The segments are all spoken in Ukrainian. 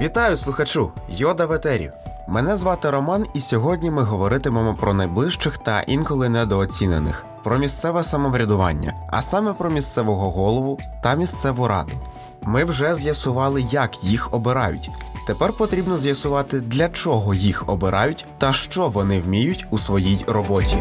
Вітаю слухачу! Йода в етері. Мене звати Роман, і сьогодні ми говоритимемо про найближчих та інколи недооцінених, про місцеве самоврядування, а саме про місцевого голову та місцеву раду. Ми вже з'ясували, як їх обирають. Тепер потрібно з'ясувати, для чого їх обирають та що вони вміють у своїй роботі.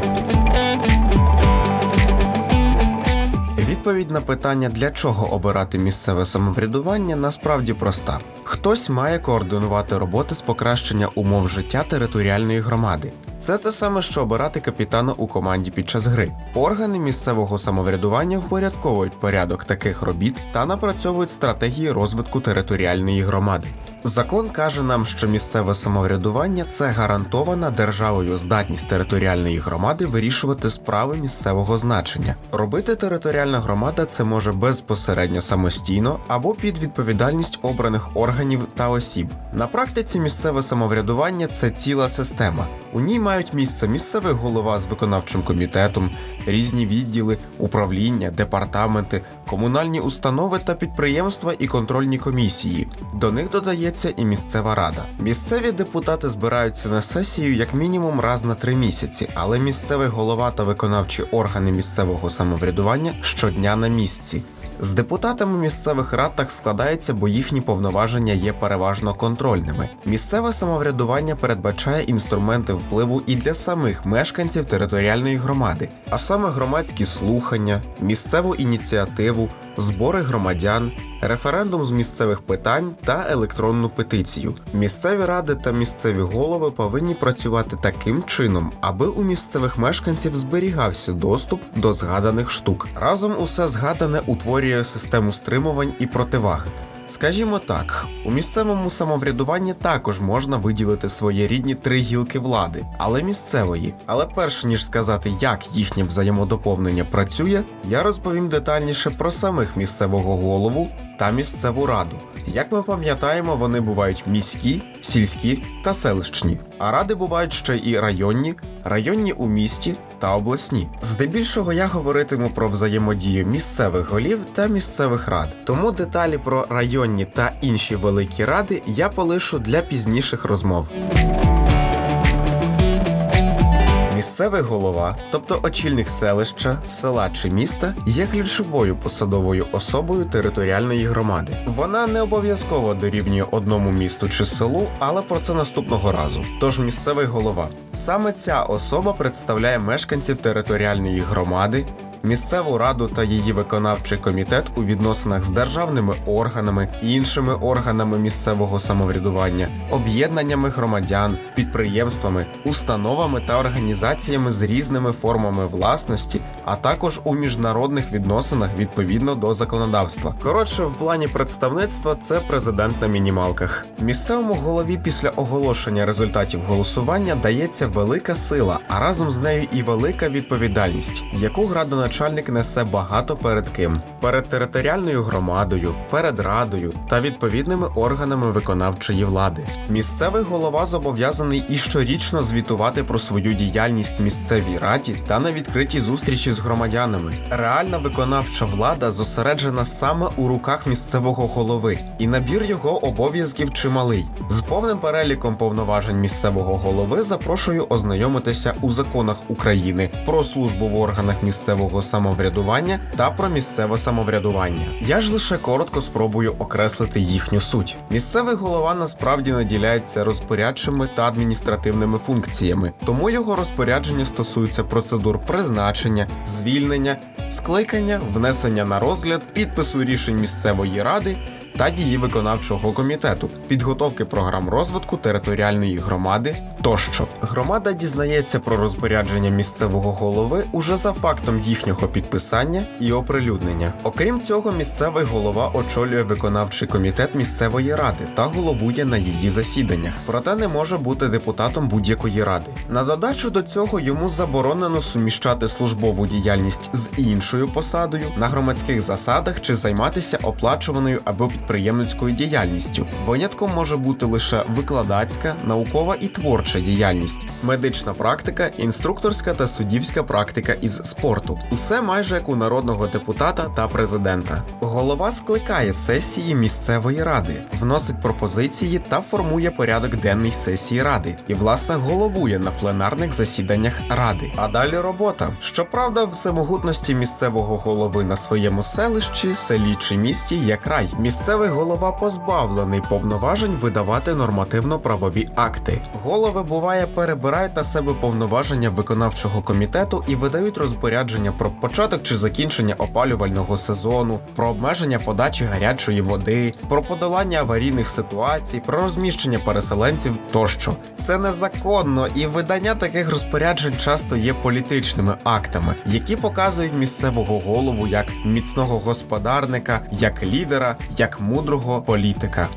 Відповідь на питання, для чого обирати місцеве самоврядування, насправді проста: хтось має координувати роботи з покращення умов життя територіальної громади. Це те саме, що обирати капітана у команді під час гри. Органи місцевого самоврядування впорядковують порядок таких робіт та напрацьовують стратегії розвитку територіальної громади. Закон каже нам, що місцеве самоврядування це гарантована державою здатність територіальної громади вирішувати справи місцевого значення. Робити територіальна громада це може безпосередньо самостійно або під відповідальність обраних органів та осіб. На практиці місцеве самоврядування це ціла система. У ній мають місце місцевий голова з виконавчим комітетом, різні відділи, управління, департаменти, комунальні установи та підприємства і контрольні комісії. До них додається і місцева рада. Місцеві депутати збираються на сесію як мінімум раз на три місяці, але місцевий голова та виконавчі органи місцевого самоврядування щодня на місці. З депутатами місцевих рад так складається, бо їхні повноваження є переважно контрольними. Місцеве самоврядування передбачає інструменти впливу і для самих мешканців територіальної громади, а саме громадські слухання, місцеву ініціативу, збори громадян, референдум з місцевих питань та електронну петицію. Місцеві ради та місцеві голови повинні працювати таким чином, аби у місцевих мешканців зберігався доступ до згаданих штук. Разом усе згадане утворює систему стримувань і противаг. Скажімо так, у місцевому самоврядуванні також можна виділити своєрідні три гілки влади, але місцевої. Але перш ніж сказати, як їхнє взаємодоповнення працює, я розповім детальніше про самих місцевого голову та місцеву раду. Як ми пам'ятаємо, вони бувають міські, сільські та селищні, а ради бувають ще і районні, районні у місті та обласні. Здебільшого я говоритиму про взаємодію місцевих голів та місцевих рад. Тому деталі про районні та інші великі ради я полишу для пізніших розмов. Місцевий голова, тобто очільник селища, села чи міста, є ключовою посадовою особою територіальної громади. Вона не обов'язково дорівнює одному місту чи селу, але про це наступного разу. Тож місцевий голова. Саме ця особа представляє мешканців територіальної громади, місцеву раду та її виконавчий комітет у відносинах з державними органами, іншими органами місцевого самоврядування, об'єднаннями громадян, підприємствами, установами та організаціями з різними формами власності, а також у міжнародних відносинах відповідно до законодавства. Коротше, в плані представництва це президент на мінімалках. Місцевому голові після оголошення результатів голосування дається велика сила, а разом з нею і велика відповідальність, яку градоначальник начальник несе багато перед ким: перед територіальною громадою, перед радою та відповідними органами виконавчої влади. Місцевий голова зобов'язаний і щорічно звітувати про свою діяльність місцевій раді та на відкритій зустрічі з громадянами. Реальна виконавча влада зосереджена саме у руках місцевого голови, і набір його обов'язків чималий. З повним переліком повноважень місцевого голови запрошую ознайомитися у законах України про службу в органах місцевого самоврядування та про місцеве самоврядування. Я ж лише коротко спробую окреслити їхню суть. Місцевий голова насправді наділяється розпорядчими та адміністративними функціями, тому його розпорядження стосується процедур призначення, звільнення, скликання, внесення на розгляд, підпису рішень місцевої ради та її виконавчого комітету, підготовки програм розвитку територіальної громади тощо. Громада дізнається про розпорядження місцевого голови уже за фактом їхнього підписання і оприлюднення. Окрім цього, місцевий голова очолює виконавчий комітет місцевої ради та головує на її засіданнях, проте не може бути депутатом будь-якої ради. На додачу до цього йому заборонено суміщати службову діяльність з іншою посадою на громадських засадах чи займатися оплачуваною або підприємницькою діяльністю. Винятком може бути лише викладацька, наукова і творча діяльність, медична практика, інструкторська та суддівська практика із спорту. Усе майже як у народного депутата та президента. Голова скликає сесії місцевої ради, вносить пропозиції та формує порядок денний сесії ради і, власне, головує на пленарних засіданнях ради. А далі робота. Щоправда, всемогутності місцевого голови на своєму селищі, селі чи місті є край. Місцевий голова позбавлений повноважень видавати нормативно-правові акти. Голови буває перебирають на себе повноваження виконавчого комітету і видають розпорядження про початок чи закінчення опалювального сезону, про обмеження подачі гарячої води, про подолання аварійних ситуацій, про розміщення переселенців тощо. Це незаконно, і видання таких розпоряджень часто є політичними актами, які показують місцевого голову як міцного господарника, як лідера, як мудрого політика.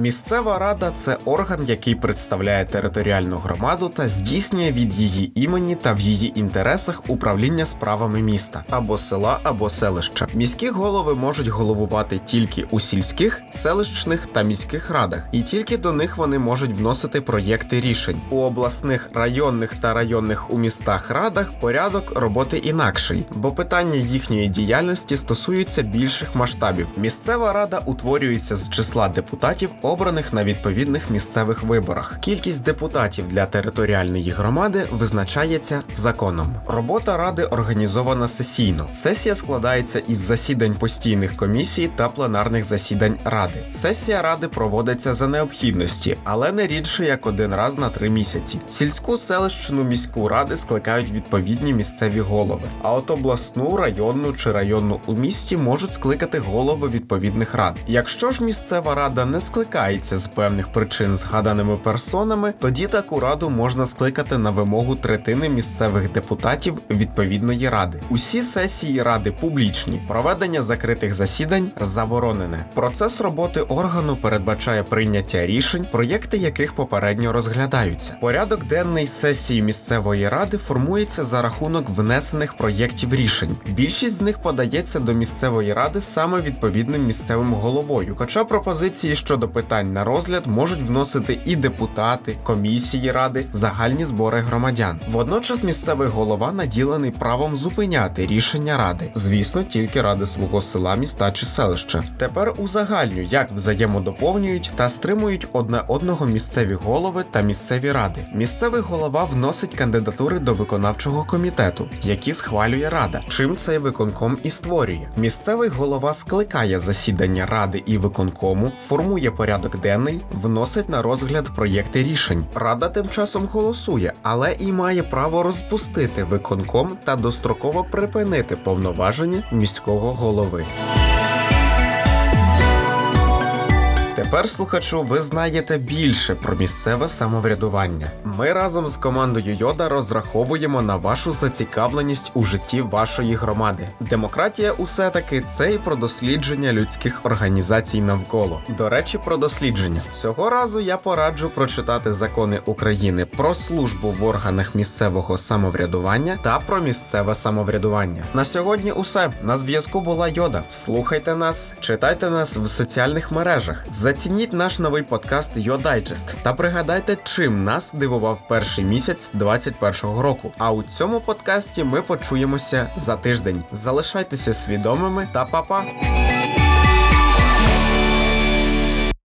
Місцева рада це орган, який представляє територіальну громаду та здійснює від її імені та в її інтересах управління справами міста або села, або селища. Міські голови можуть головувати тільки у сільських, селищних та міських радах, і тільки до них вони можуть вносити проєкти рішень у обласних, районних та районних у містах радах. Порядок роботи інакший, бо питання їхньої діяльності стосуються більших масштабів. Місцева рада утворюється з числа депутатів обраних на відповідних місцевих виборах. Кількість депутатів для територіальної громади визначається законом. Робота ради організована сесійно. Сесія складається із засідань постійних комісій та пленарних засідань ради. Сесія ради проводиться за необхідності, але не рідше як один раз на три місяці. Сільську селищну міську ради скликають відповідні місцеві голови. А от обласну, районну чи районну у місті можуть скликати голови відповідних рад. Якщо ж місцева рада не скликає стикається з певних причин згаданими персонами, тоді таку раду можна скликати на вимогу третини місцевих депутатів відповідної ради. Усі сесії ради публічні, проведення закритих засідань заборонене. Процес роботи органу передбачає прийняття рішень, проєкти яких попередньо розглядаються. Порядок денний сесії місцевої ради формується за рахунок внесених проєктів рішень. Більшість з них подається до місцевої ради саме відповідним місцевим головою. Хоча пропозиції щодо питань питань на розгляд можуть вносити і депутати, комісії ради, загальні збори громадян. Водночас місцевий голова наділений правом зупиняти рішення ради, звісно, тільки ради свого села, міста чи селища. Тепер узагальню, як взаємодоповнюють та стримують одне одного місцеві голови та місцеві ради. Місцевий голова вносить кандидатури до виконавчого комітету, які схвалює рада. Чим цей виконком і створює. Місцевий голова скликає засідання ради і виконкому, формує порядок порядок денний вносить на розгляд проєкти рішень. Рада тим часом голосує, але і має право розпустити виконком та достроково припинити повноваження міського голови. Тепер, слухачу, ви знаєте більше про місцеве самоврядування. Ми разом з командою Йода розраховуємо на вашу зацікавленість у житті вашої громади. Демократія усе таки це і про дослідження людських організацій навколо. До речі, про дослідження цього разу я пораджу прочитати закони України про службу в органах місцевого самоврядування та про місцеве самоврядування. На сьогодні, усе на зв'язку була Йода. Слухайте нас, читайте нас в соціальних мережах. Зацініть наш новий подкаст Йодайджест та пригадайте, чим нас дивував перший місяць 2021 року. А у цьому подкасті ми почуємося за тиждень. Залишайтеся свідомими та па-па!